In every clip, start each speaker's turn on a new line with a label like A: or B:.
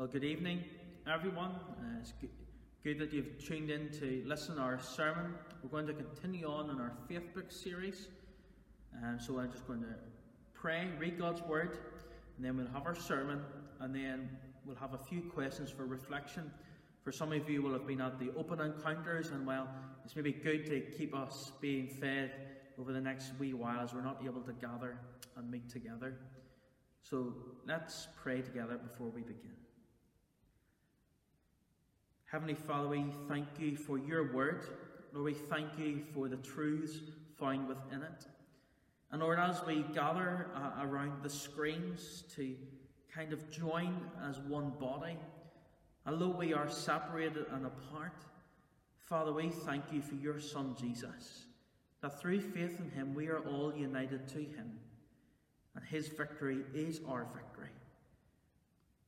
A: Well, good evening, everyone. Uh, it's good, good that you've tuned in to listen to our sermon. We're going to continue on in our faith book series. Um, so I'm just going to pray, read God's word, and then we'll have our sermon, and then we'll have a few questions for reflection. For some of you will have been at the open encounters, and well, it's maybe good to keep us being fed over the next wee while as we're not able to gather and meet together. So let's pray together before we begin. Heavenly Father, we thank you for your word. Lord, we thank you for the truths found within it. And Lord, as we gather uh, around the screens to kind of join as one body, although we are separated and apart, Father, we thank you for your Son Jesus, that through faith in him we are all united to him, and his victory is our victory.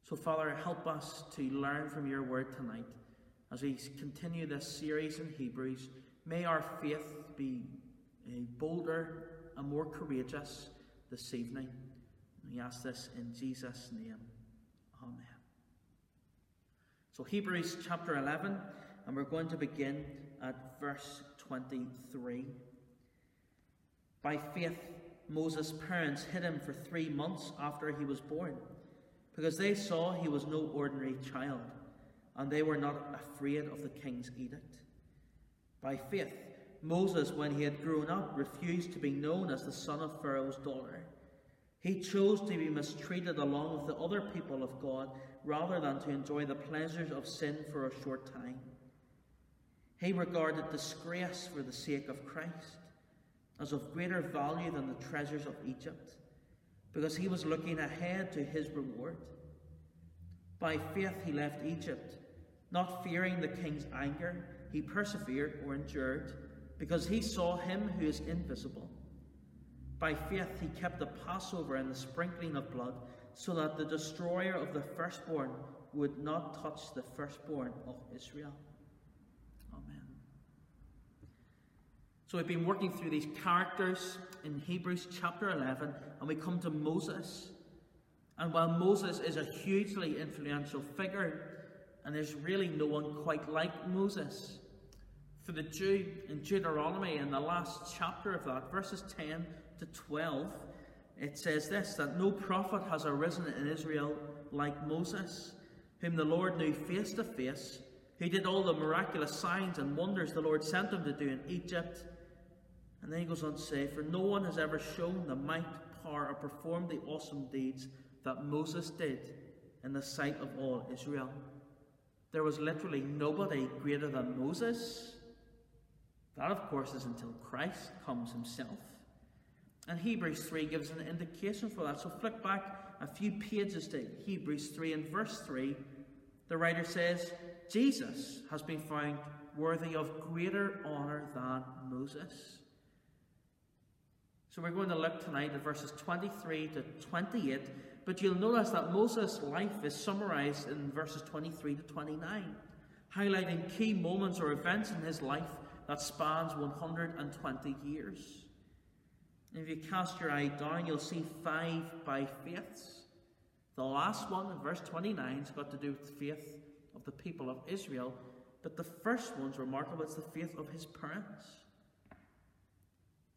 A: So, Father, help us to learn from your word tonight as we continue this series in Hebrews. May our faith be eh, bolder and more courageous this evening. We ask this in Jesus' name. Amen. So, Hebrews chapter 11, and we're going to begin at verse 23. By faith, Moses' parents hid him for three months after he was born, because they saw he was no ordinary child, and they were not afraid of the king's edict. By faith, Moses, when he had grown up, refused to be known as the son of Pharaoh's daughter. He chose to be mistreated along with the other people of God rather than to enjoy the pleasures of sin for a short time. He regarded disgrace for the sake of Christ as of greater value than the treasures of Egypt, because he was looking ahead to his reward. By faith he left Egypt, not fearing the king's anger, he persevered or endured because he saw him who is invisible. By faith he kept the Passover and the sprinkling of blood, so that the destroyer of the firstborn would not touch the firstborn of Israel. Amen. So we've been working through these characters in Hebrews chapter 11, and we come to Moses. And while Moses is a hugely influential figure, and there's really no one quite like Moses, for the Jew in Deuteronomy, in the last chapter of that, verses 10 to 12, it says this that no prophet has arisen in Israel like Moses, whom the Lord knew face to face, who did all the miraculous signs and wonders the Lord sent him to do in Egypt. And then he goes on to say, For no one has ever shown the might, power, or performed the awesome deeds that Moses did in the sight of all Israel. There was literally nobody greater than Moses. That, of course, is until Christ comes himself. And Hebrews 3 gives an indication for that. So flick back a few pages to Hebrews 3 and verse 3. The writer says, Jesus has been found worthy of greater honour than Moses. So we're going to look tonight at verses 23 to 28. But you'll notice that Moses' life is summarised in verses 23 to 29, highlighting key moments or events in his life that spans 120 years. if you cast your eye down, you'll see five by faiths. The last one, in verse 29, has got to do with the faith of the people of Israel. But the first one's remarkable. It's the faith of his parents.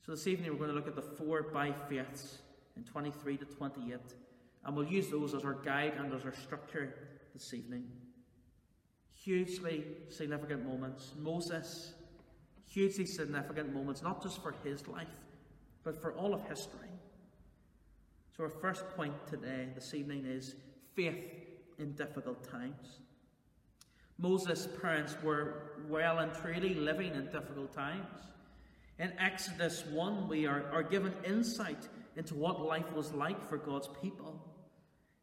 A: So this evening we're going to look at the four by faiths in 23 to 28. And we'll use those as our guide and as our structure this evening. Hugely significant moments. Moses hugely significant moments, not just for his life, but for all of history. So, our first point today, this evening, is faith in difficult times. Moses' parents were well and truly living in difficult times. In Exodus 1, we are, are given insight into what life was like for God's people.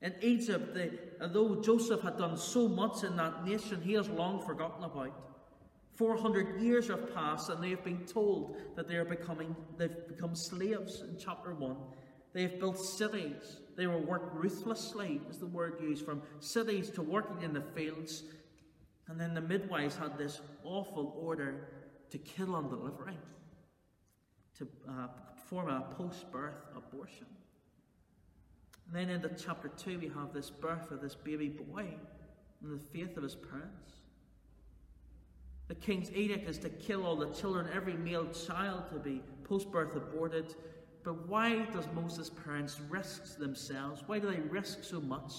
A: In Egypt, they, although Joseph had done so much in that nation, he has long forgotten about. 400 years have passed and they have been told that they are becoming, they've become slaves in chapter 1. They have built cities. They will work ruthlessly, is the word used, from cities to working in the fields. And then the midwives had this awful order to kill on delivery, to uh, perform a post birth abortion. And then in the chapter 2, we have this birth of this baby boy and the faith of his parents. The king's edict is to kill all the children, every male child to be post birth aborted. But why does Moses' parents risk themselves? Why do they risk so much?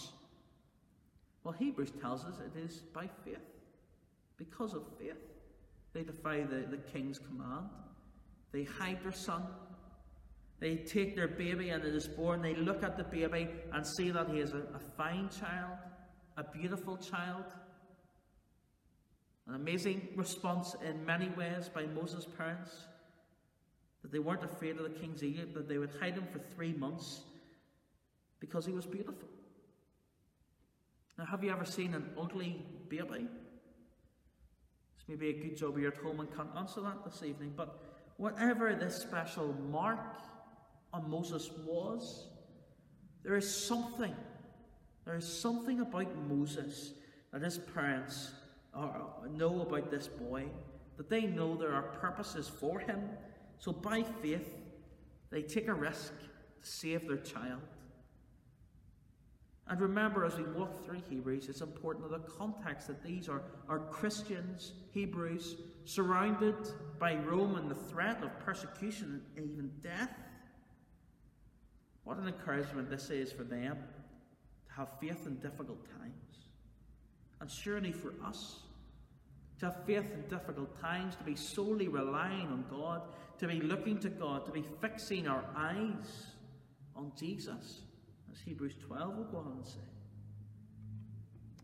A: Well, Hebrews tells us it is by faith. Because of faith, they defy the, the king's command. They hide their son. They take their baby and it is born. They look at the baby and see that he is a, a fine child, a beautiful child. An amazing response in many ways by Moses' parents that they weren't afraid of the king's edict, that they would hide him for three months because he was beautiful. Now, have you ever seen an ugly baby? It's maybe a good job you're at home and can't answer that this evening, but whatever this special mark on Moses was, there is something, there is something about Moses that his parents are, know about this boy, that they know there are purposes for him. So by faith, they take a risk to save their child. And remember, as we walk through Hebrews, it's important in the context that these are, are Christians, Hebrews, surrounded by Rome and the threat of persecution and even death. What an encouragement this is for them to have faith in difficult times. And surely for us, to have faith in difficult times, to be solely relying on God, to be looking to God, to be fixing our eyes on Jesus, as Hebrews 12 will go on and say.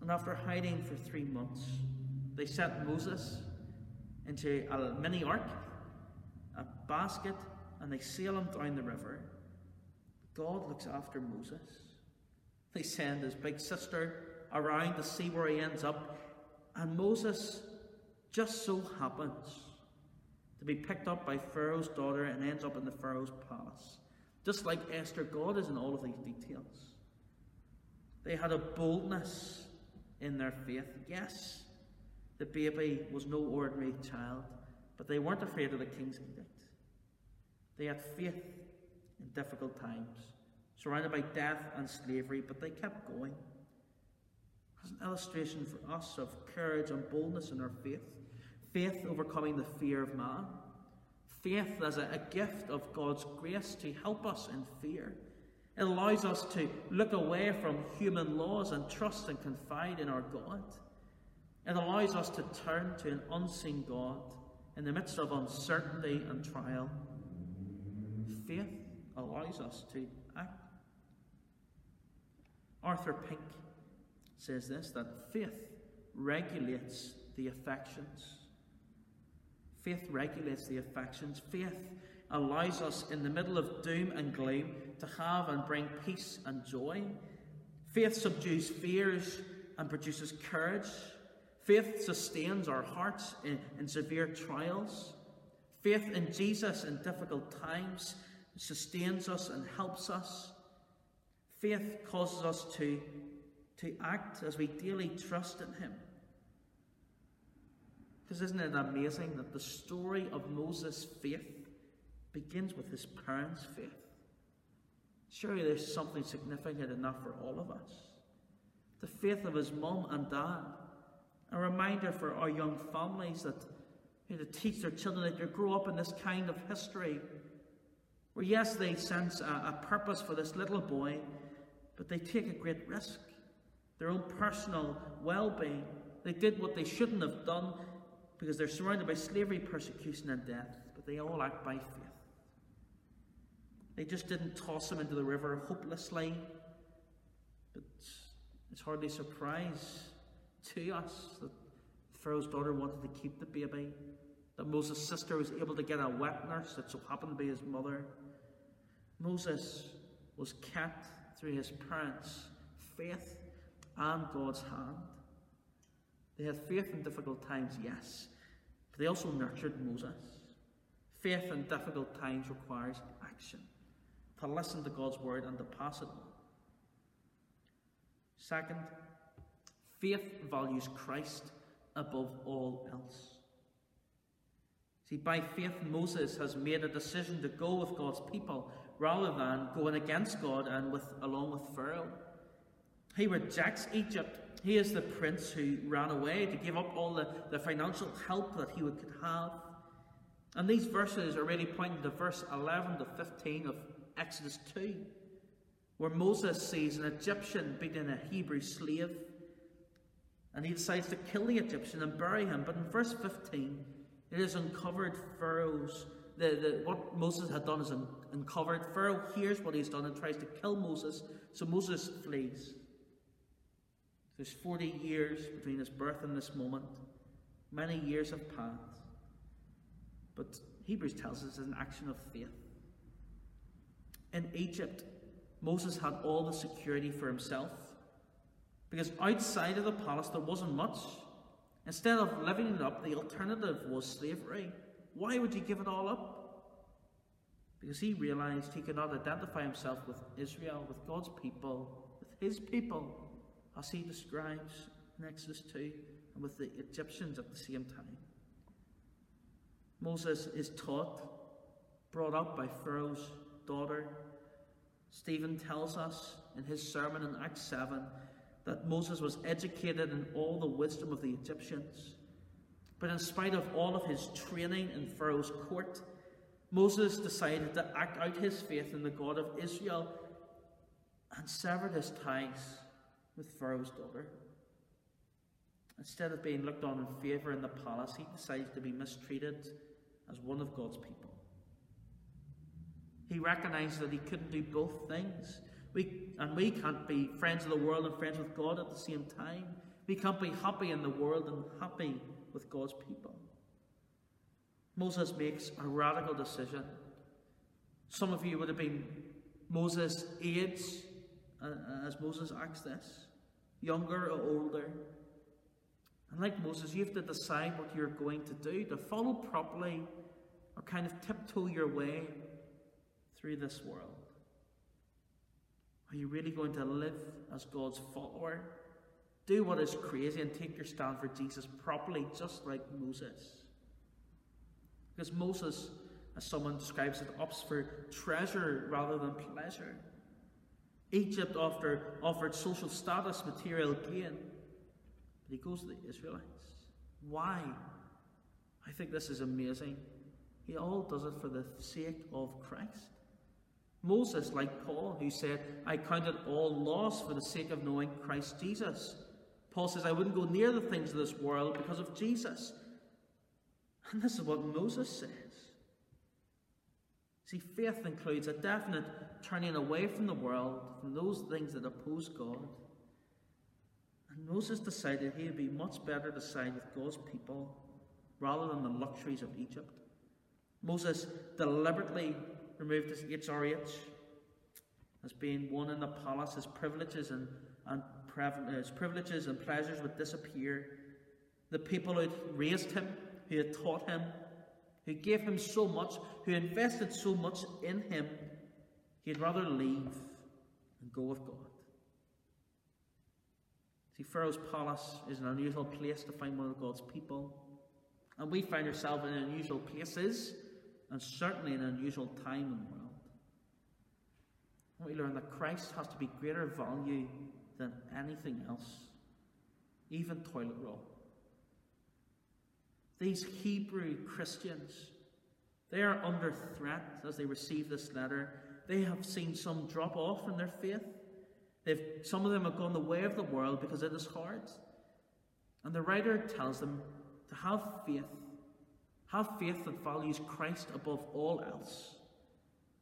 A: And after hiding for three months, they sent Moses into a mini ark, a basket, and they sail him down the river. God looks after Moses. They send his big sister around to see where he ends up. And Moses just so happens to be picked up by Pharaoh's daughter and ends up in the Pharaoh's palace. Just like Esther, God is in all of these details. They had a boldness in their faith. Yes, the baby was no ordinary child, but they weren't afraid of the king's edict. They had faith difficult times, surrounded by death and slavery, but they kept going. As an illustration for us of courage and boldness in our faith, faith overcoming the fear of man, faith as a, a gift of God's grace to help us in fear. It allows us to look away from human laws and trust and confide in our God. It allows us to turn to an unseen God in the midst of uncertainty and trial. Faith allows us to act. Arthur Pink says this that faith regulates the affections. Faith regulates the affections. Faith allows us in the middle of doom and gloom to have and bring peace and joy. Faith subdues fears and produces courage. Faith sustains our hearts in, in severe trials. Faith in Jesus in difficult times sustains us and helps us. Faith causes us to, to act as we daily trust in Him. Because isn't it amazing that the story of Moses' faith begins with his parents' faith? Surely there's something significant enough for all of us. The faith of his mum and dad. A reminder for our young families that you know, to teach their children that they grow up in this kind of history where, yes, they sense a, a purpose for this little boy, but they take a great risk. Their own personal well being. They did what they shouldn't have done because they're surrounded by slavery, persecution, and death, but they all act by faith. They just didn't toss him into the river hopelessly, but it's hardly a surprise to us that Pharaoh's daughter wanted to keep the baby, that Moses' sister was able to get a wet nurse that so happened to be his mother. Moses was kept through his parents' faith and God's hand. They had faith in difficult times, yes, but they also nurtured Moses. Faith in difficult times requires action, to listen to God's word and to pass it on. Second, faith values Christ above all else. See, by faith, Moses has made a decision to go with God's people rather than going against God and with, along with Pharaoh. He rejects Egypt. He is the prince who ran away to give up all the, the financial help that he would, could have. And these verses are really pointing to verse 11 to 15 of Exodus 2, where Moses sees an Egyptian beating a Hebrew slave, and he decides to kill the Egyptian and bury him. But in verse 15, it is uncovered Pharaoh's. The, the, what Moses had done is un, uncovered. Pharaoh hears what he's done and tries to kill Moses, so Moses flees. There's 40 years between his birth and this moment. Many years have passed. But Hebrews tells us it's an action of faith. In Egypt, Moses had all the security for himself because outside of the palace there wasn't much. Instead of living it up, the alternative was slavery. Why would he give it all up? Because he realized he could not identify himself with Israel, with God's people, with his people, as he describes in Exodus 2, and with the Egyptians at the same time. Moses is taught, brought up by Pharaoh's daughter. Stephen tells us in his sermon in Acts 7 that Moses was educated in all the wisdom of the Egyptians. But in spite of all of his training in Pharaoh's court, Moses decided to act out his faith in the God of Israel and severed his ties with Pharaoh's daughter. Instead of being looked on in favour in the palace, he decided to be mistreated as one of God's people. He recognized that he couldn't do both things. We, and we can't be friends of the world and friends with God at the same time. We can't be happy in the world and happy with God's people. Moses makes a radical decision. Some of you would have been Moses' age uh, as Moses acts this, younger or older. And like Moses, you have to decide what you're going to do to follow properly or kind of tiptoe your way through this world. Are you really going to live as God's follower? Do what is crazy and take your stand for Jesus properly, just like Moses. Because Moses, as someone describes it, opts for treasure rather than pleasure. Egypt offered, offered social status, material gain. But he goes to the Israelites. Why? I think this is amazing. He all does it for the sake of Christ. Moses, like Paul, who said, I counted all loss for the sake of knowing Christ Jesus. Paul says, I wouldn't go near the things of this world because of Jesus. And this is what Moses says. See, faith includes a definite turning away from the world, from those things that oppose God. And Moses decided he would be much better to side with God's people rather than the luxuries of Egypt. Moses deliberately removed his HRH as being one in the palace, his privileges and, and his uh, privileges and pleasures would disappear. The people who had raised him, who had taught him, who gave him so much, who invested so much in him, he'd rather leave and go with God. See, Pharaoh's palace is an unusual place to find one of God's people. And we find ourselves in unusual places and certainly an unusual time in the world. We learn that Christ has to be greater value than anything else, even toilet roll. These Hebrew Christians, they are under threat as they receive this letter. They have seen some drop off in their faith. They've, some of them have gone the way of the world because it is hard. And the writer tells them to have faith have faith that values Christ above all else.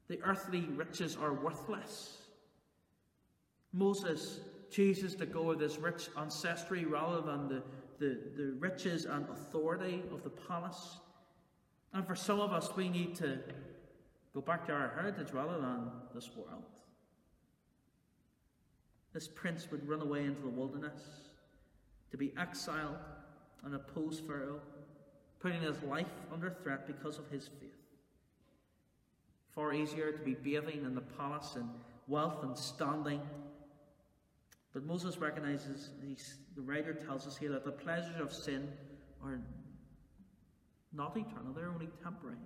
A: The earthly riches are worthless. Moses chooses to go with his rich ancestry rather than the, the, the riches and authority of the palace. And for some of us, we need to go back to our heritage rather than this world. This prince would run away into the wilderness to be exiled and oppose Pharaoh putting his life under threat because of his faith. Far easier to be bathing in the palace in wealth and standing. But Moses recognizes, the writer tells us here, that the pleasures of sin are not eternal, they're only temporary.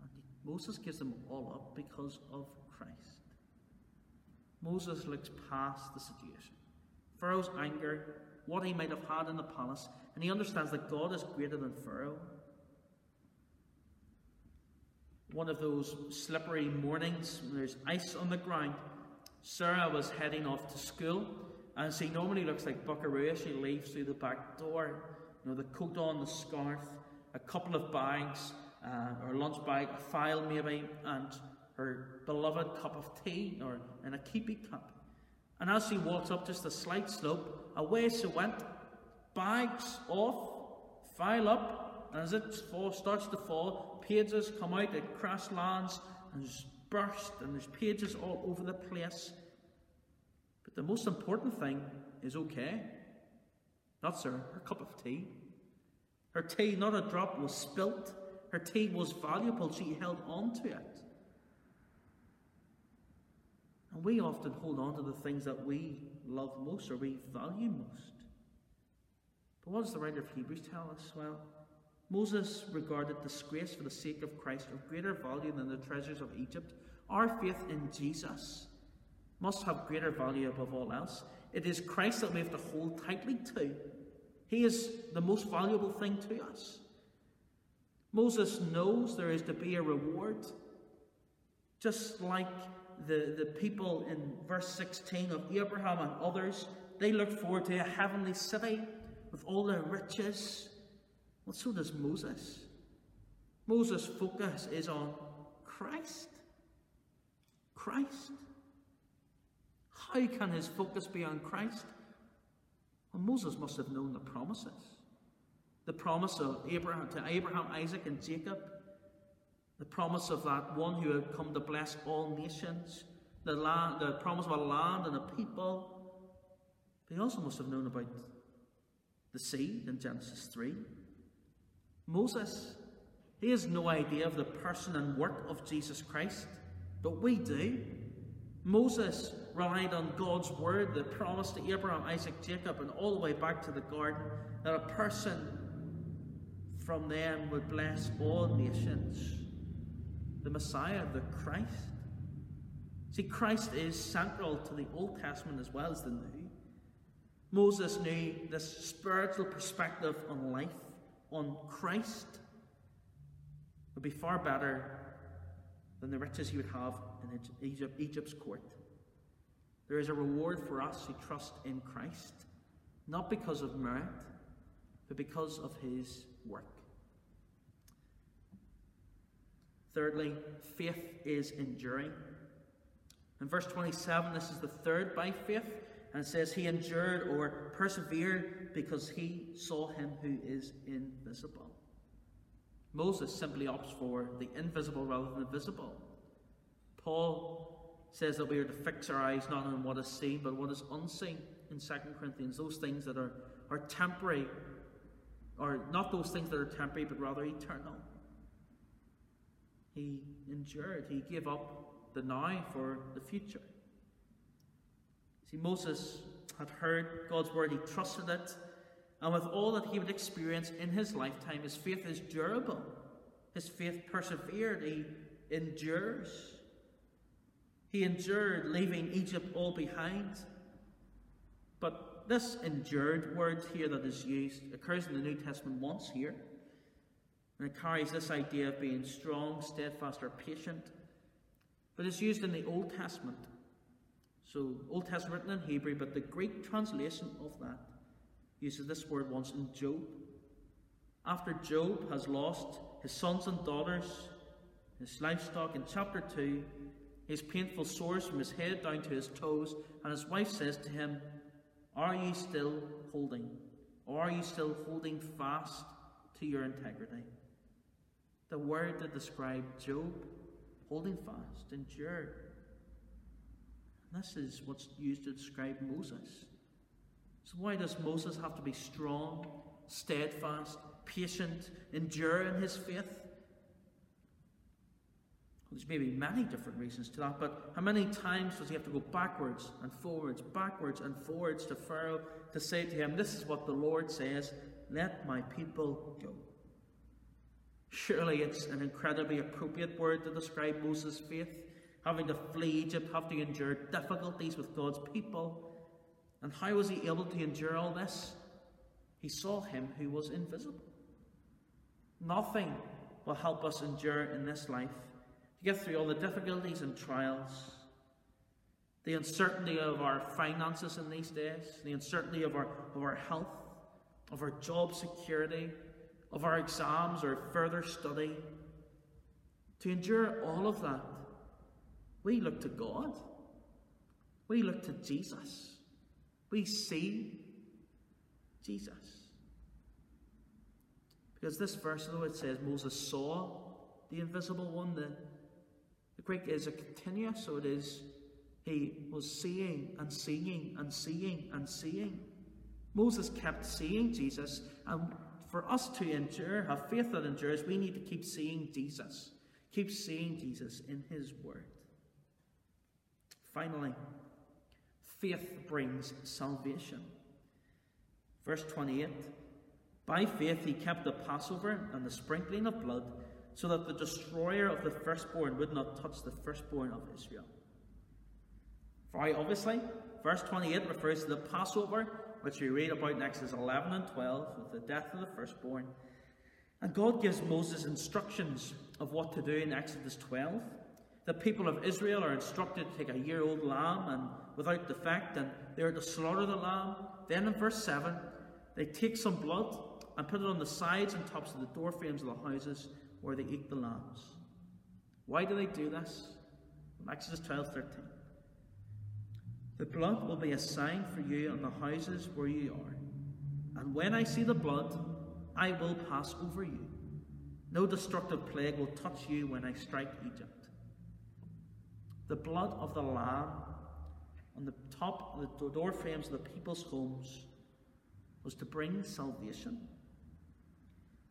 A: And Moses gives them all up because of Christ. Moses looks past the situation. Pharaoh's anger, what he might have had in the palace, and he understands that God is greater than Pharaoh. One of those slippery mornings when there's ice on the ground, Sarah was heading off to school, and she normally looks like Buckaroo she leaves through the back door. You know, the coat on, the scarf, a couple of bags, uh, or lunch bag, a file maybe, and her beloved cup of tea, or in a keepy cup. And as she walks up just a slight slope, away she went, bags off, file up, and as it fall, starts to fall, pages come out, it crash lands and burst, and there's pages all over the place. But the most important thing is okay. That's her, her cup of tea. Her tea, not a drop was spilt. Her tea was valuable. She held on to it. And we often hold on to the things that we love most or we value most. But what does the writer of Hebrews tell us? Well, Moses regarded disgrace for the sake of Christ of greater value than the treasures of Egypt. Our faith in Jesus must have greater value above all else. It is Christ that we have to hold tightly to. He is the most valuable thing to us. Moses knows there is to be a reward, just like the, the people in verse 16 of Abraham and others. They look forward to a heavenly city with all their riches. Well, so does Moses. Moses' focus is on Christ. Christ. How can his focus be on Christ? Well, Moses must have known the promises. The promise of Abraham to Abraham, Isaac, and Jacob. The promise of that one who had come to bless all nations. The, land, the promise of a land and a people. But he also must have known about the seed in Genesis 3. Moses, he has no idea of the person and work of Jesus Christ, but we do. Moses relied on God's word, the promise to Abraham, Isaac, Jacob, and all the way back to the garden, that a person from them would bless all nations. The Messiah, the Christ. See, Christ is central to the Old Testament as well as the New. Moses knew this spiritual perspective on life, on Christ, would be far better than the riches he would have in Egypt, Egypt's court. There is a reward for us who trust in Christ, not because of merit, but because of his work. Thirdly, faith is enduring. In verse 27, this is the third by faith. And it says, He endured or persevered because he saw him who is invisible. Moses simply opts for the invisible rather than the visible. Paul says that we are to fix our eyes not on what is seen, but what is unseen in 2 Corinthians. Those things that are, are temporary, or not those things that are temporary, but rather eternal. He endured, he gave up the now for the future. See, Moses had heard God's word, he trusted it, and with all that he would experience in his lifetime, his faith is durable. His faith persevered, he endures. He endured, leaving Egypt all behind. But this endured word here that is used occurs in the New Testament once here. And it carries this idea of being strong, steadfast, or patient. But it's used in the Old Testament so, Old Testament written in Hebrew, but the Greek translation of that uses this word once in Job. After Job has lost his sons and daughters, his livestock, in chapter 2, his painful sores from his head down to his toes, and his wife says to him, Are you still holding? Or are you still holding fast to your integrity? The word that described Job, holding fast, endured. This is what's used to describe Moses. So, why does Moses have to be strong, steadfast, patient, endure in his faith? Well, there's maybe many different reasons to that, but how many times does he have to go backwards and forwards, backwards and forwards to Pharaoh to say to him, This is what the Lord says, let my people go? Surely it's an incredibly appropriate word to describe Moses' faith having to flee Egypt, having to endure difficulties with God's people. And how was he able to endure all this? He saw him who was invisible. Nothing will help us endure in this life to get through all the difficulties and trials, the uncertainty of our finances in these days, the uncertainty of our, of our health, of our job security, of our exams or further study. To endure all of that, we look to God. We look to Jesus. We see Jesus. Because this verse, though it says Moses saw the invisible one, the, the Greek is a continuous, so it is he was seeing and seeing and seeing and seeing. Moses kept seeing Jesus, and for us to endure, have faith that endures, we need to keep seeing Jesus. Keep seeing Jesus in his word. Finally, faith brings salvation. Verse 28 By faith he kept the Passover and the sprinkling of blood, so that the destroyer of the firstborn would not touch the firstborn of Israel. Very obviously, verse 28 refers to the Passover, which we read about in Exodus 11 and 12, with the death of the firstborn. And God gives Moses instructions of what to do in Exodus 12. The people of Israel are instructed to take a year old lamb and without defect, and they are to slaughter the lamb. Then in verse 7, they take some blood and put it on the sides and tops of the door frames of the houses where they eat the lambs. Why do they do this? Exodus 12 13. The blood will be a sign for you on the houses where you are. And when I see the blood, I will pass over you. No destructive plague will touch you when I strike Egypt. The blood of the Lamb on the top of the door frames of the people's homes was to bring salvation.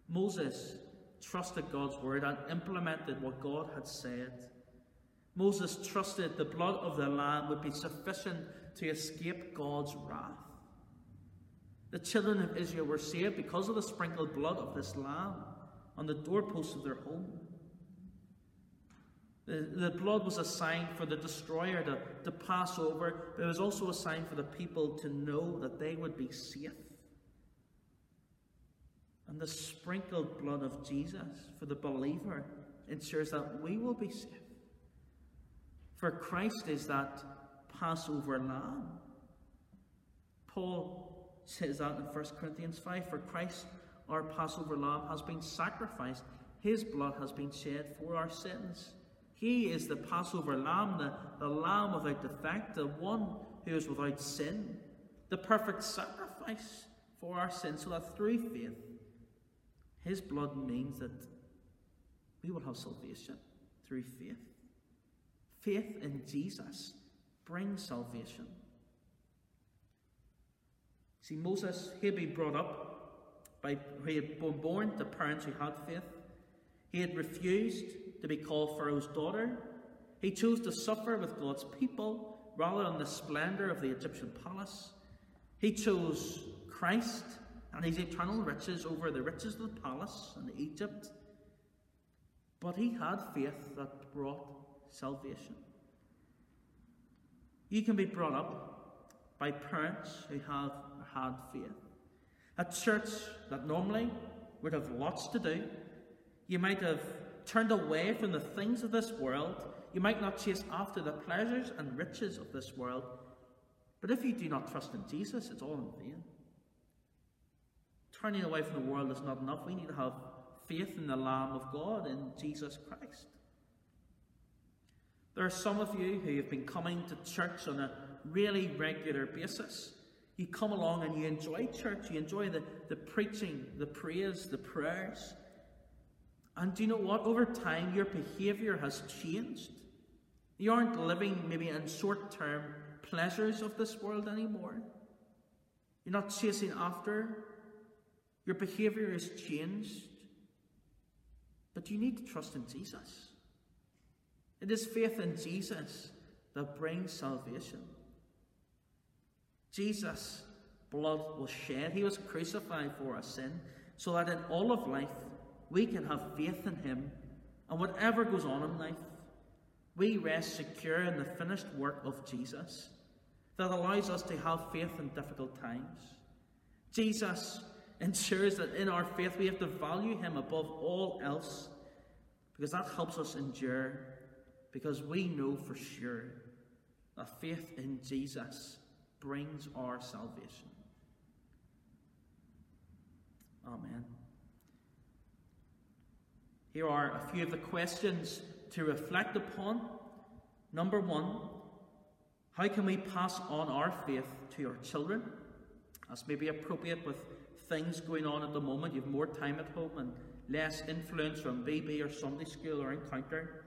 A: Moses trusted God's word and implemented what God had said. Moses trusted the blood of the Lamb would be sufficient to escape God's wrath. The children of Israel were saved because of the sprinkled blood of this Lamb on the doorposts of their home. The, blood was a sign for the destroyer to, to pass over, but it was also a sign for the people to know that they would be safe. And the sprinkled blood of Jesus for the believer ensures that we will be safe. For Christ is that Passover lamb. Paul says that in 1 Corinthians 5 For Christ, our Passover lamb, has been sacrificed, his blood has been shed for our sins. He is the Passover lamb, the, the lamb without defect, the one who is without sin, the perfect sacrifice for our sins, so that through faith, his blood means that we will have salvation through faith. Faith in Jesus brings salvation. See, Moses, he had been brought up by, he had been born to parents who had faith. He had refused to be called Pharaoh's daughter. He chose to suffer with God's people rather than the splendour of the Egyptian palace. He chose Christ and his eternal riches over the riches of the palace and Egypt. But he had faith that brought salvation. You can be brought up by parents who have had faith. A church that normally would have lots to do. You might have turned away from the things of this world. You might not chase after the pleasures and riches of this world. But if you do not trust in Jesus, it's all in vain. Turning away from the world is not enough. We need to have faith in the Lamb of God, in Jesus Christ. There are some of you who have been coming to church on a really regular basis. You come along and you enjoy church, you enjoy the, the preaching, the praise, the prayers. And do you know what? Over time, your behaviour has changed. You aren't living maybe in short term pleasures of this world anymore. You're not chasing after. Your behaviour has changed. But you need to trust in Jesus. It is faith in Jesus that brings salvation. Jesus' blood was shed. He was crucified for our sin, so that in all of life we can have faith in Him and whatever goes on in life, We rest secure in the finished work of Jesus that allows us to have faith in difficult times. Jesus ensures that in our faith we have to value Him above all else because that helps us endure because we know for sure that faith in Jesus brings our salvation. Amen. Here are a few of the questions to reflect upon. Number one, how can we pass on our faith to our children? As maybe appropriate with things going on at the moment. You have more time at home and less influence from BB or Sunday school or encounter.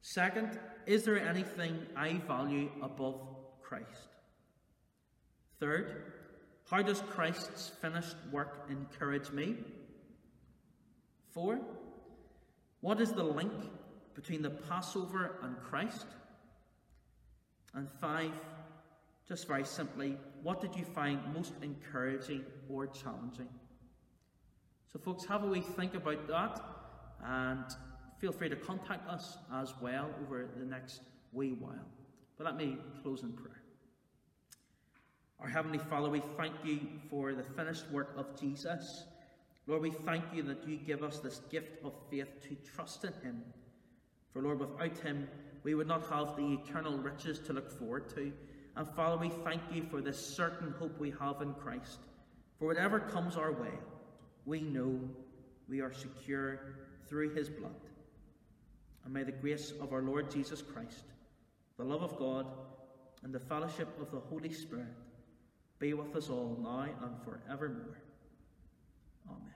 A: Second, is there anything I value above Christ? Third, how does Christ's finished work encourage me? Four, what is the link between the Passover and Christ? And five, just very simply, what did you find most encouraging or challenging? So, folks, have a wee think about that and feel free to contact us as well over the next wee while. But let me close in prayer. Our Heavenly Father, we thank you for the finished work of Jesus. Lord, we thank you that you give us this gift of faith to trust in Him. For, Lord, without Him, we would not have the eternal riches to look forward to. And, Father, we thank you for this certain hope we have in Christ. For whatever comes our way, we know we are secure through His blood. And may the grace of our Lord Jesus Christ, the love of God, and the fellowship of the Holy Spirit be with us all now and forevermore. Amen.